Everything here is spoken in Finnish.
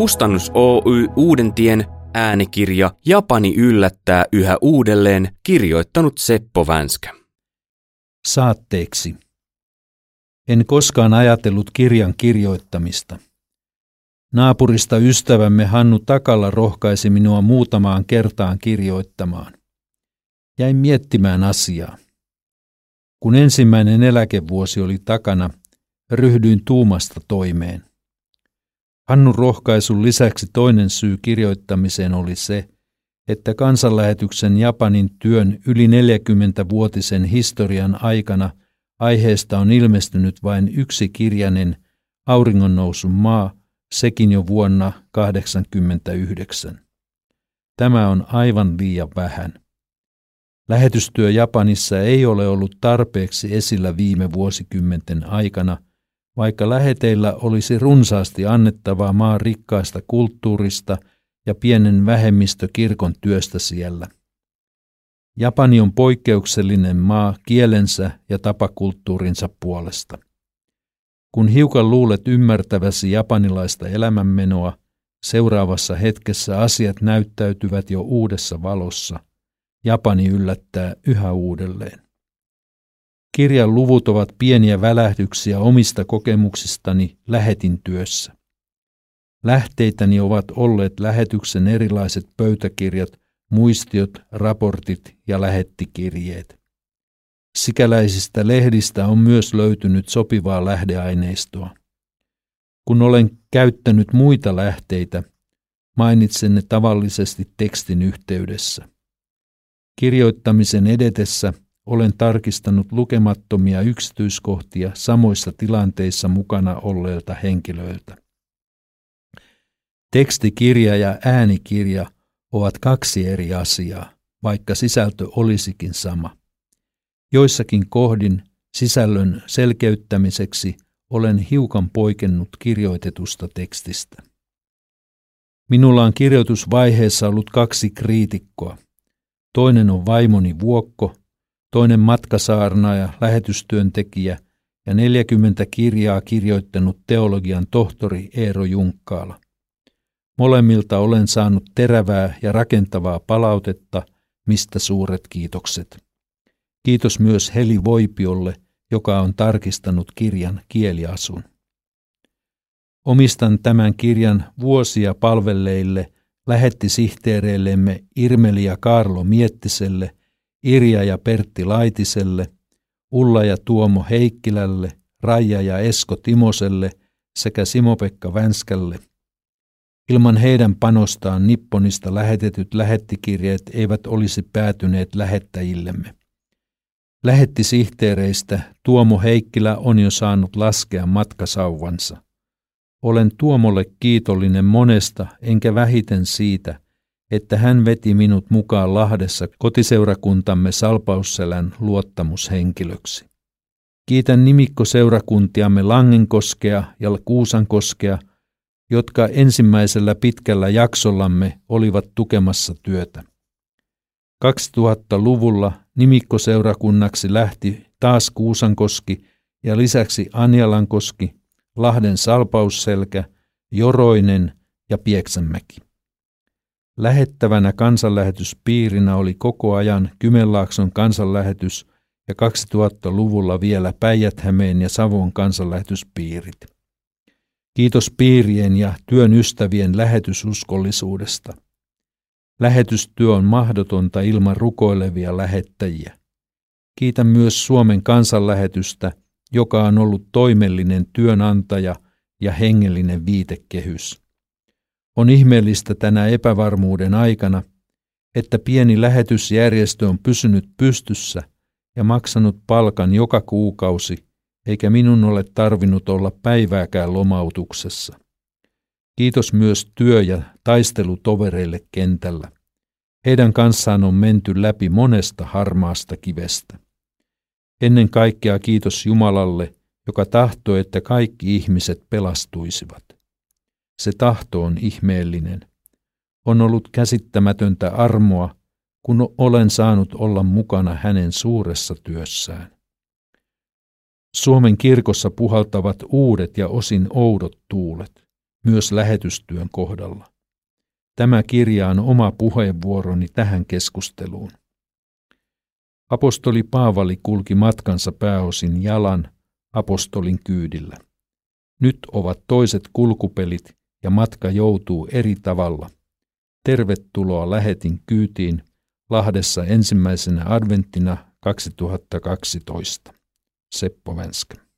Kustannus Oy Uudentien äänikirja Japani yllättää yhä uudelleen kirjoittanut Seppo Vänskä. Saatteeksi. En koskaan ajatellut kirjan kirjoittamista. Naapurista ystävämme Hannu Takalla rohkaisi minua muutamaan kertaan kirjoittamaan. Jäin miettimään asiaa. Kun ensimmäinen eläkevuosi oli takana, ryhdyin tuumasta toimeen. Hannun rohkaisun lisäksi toinen syy kirjoittamiseen oli se, että kansanlähetyksen Japanin työn yli 40-vuotisen historian aikana aiheesta on ilmestynyt vain yksi kirjainen Auringonnousun maa, sekin jo vuonna 1989. Tämä on aivan liian vähän. Lähetystyö Japanissa ei ole ollut tarpeeksi esillä viime vuosikymmenten aikana, vaikka läheteillä olisi runsaasti annettavaa maan rikkaasta kulttuurista ja pienen vähemmistökirkon työstä siellä. Japani on poikkeuksellinen maa kielensä ja tapakulttuurinsa puolesta. Kun hiukan luulet ymmärtäväsi japanilaista elämänmenoa, seuraavassa hetkessä asiat näyttäytyvät jo uudessa valossa – Japani yllättää yhä uudelleen. Kirjan luvut ovat pieniä välähdyksiä omista kokemuksistani lähetin työssä. Lähteitäni ovat olleet lähetyksen erilaiset pöytäkirjat, muistiot, raportit ja lähettikirjeet. Sikäläisistä lehdistä on myös löytynyt sopivaa lähdeaineistoa. Kun olen käyttänyt muita lähteitä, mainitsen ne tavallisesti tekstin yhteydessä. Kirjoittamisen edetessä olen tarkistanut lukemattomia yksityiskohtia samoissa tilanteissa mukana olleilta henkilöiltä. Tekstikirja ja äänikirja ovat kaksi eri asiaa, vaikka sisältö olisikin sama. Joissakin kohdin sisällön selkeyttämiseksi olen hiukan poikennut kirjoitetusta tekstistä. Minulla on kirjoitusvaiheessa ollut kaksi kriitikkoa – Toinen on vaimoni Vuokko, toinen matkasaarnaaja, lähetystyöntekijä ja 40 kirjaa kirjoittanut teologian tohtori Eero Junkkaala. Molemmilta olen saanut terävää ja rakentavaa palautetta, mistä suuret kiitokset. Kiitos myös Heli Voipiolle, joka on tarkistanut kirjan kieliasun. Omistan tämän kirjan vuosia palvelleille – lähetti sihteereillemme Irmeli ja Karlo Miettiselle, Irja ja Pertti Laitiselle, Ulla ja Tuomo Heikkilälle, Raija ja Esko Timoselle sekä Simo-Pekka Vänskälle. Ilman heidän panostaan Nipponista lähetetyt lähettikirjeet eivät olisi päätyneet lähettäjillemme. Lähetti sihteereistä Tuomo Heikkilä on jo saanut laskea matkasauvansa. Olen Tuomolle kiitollinen monesta, enkä vähiten siitä, että hän veti minut mukaan Lahdessa kotiseurakuntamme Salpausselän luottamushenkilöksi. Kiitän nimikkoseurakuntiamme Langenkoskea ja Kuusankoskea, jotka ensimmäisellä pitkällä jaksollamme olivat tukemassa työtä. 2000-luvulla nimikkoseurakunnaksi lähti taas Kuusankoski ja lisäksi Anjalankoski, Lahden salpausselkä, Joroinen ja Pieksämäki. Lähettävänä kansanlähetyspiirinä oli koko ajan Kymenlaakson kansanlähetys ja 2000-luvulla vielä päijät ja Savon kansanlähetyspiirit. Kiitos piirien ja työn ystävien lähetysuskollisuudesta. Lähetystyö on mahdotonta ilman rukoilevia lähettäjiä. Kiitän myös Suomen kansanlähetystä – joka on ollut toimellinen työnantaja ja hengellinen viitekehys. On ihmeellistä tänä epävarmuuden aikana, että pieni lähetysjärjestö on pysynyt pystyssä ja maksanut palkan joka kuukausi, eikä minun ole tarvinnut olla päivääkään lomautuksessa. Kiitos myös työ- ja taistelutovereille kentällä. Heidän kanssaan on menty läpi monesta harmaasta kivestä. Ennen kaikkea kiitos Jumalalle, joka tahtoi, että kaikki ihmiset pelastuisivat. Se tahto on ihmeellinen. On ollut käsittämätöntä armoa, kun olen saanut olla mukana hänen suuressa työssään. Suomen kirkossa puhaltavat uudet ja osin oudot tuulet. myös lähetystyön kohdalla. Tämä kirja on oma puheenvuoroni tähän keskusteluun. Apostoli Paavali kulki matkansa pääosin jalan apostolin kyydillä. Nyt ovat toiset kulkupelit ja matka joutuu eri tavalla. Tervetuloa lähetin kyytiin Lahdessa ensimmäisenä adventtina 2012. Seppo Vänskä.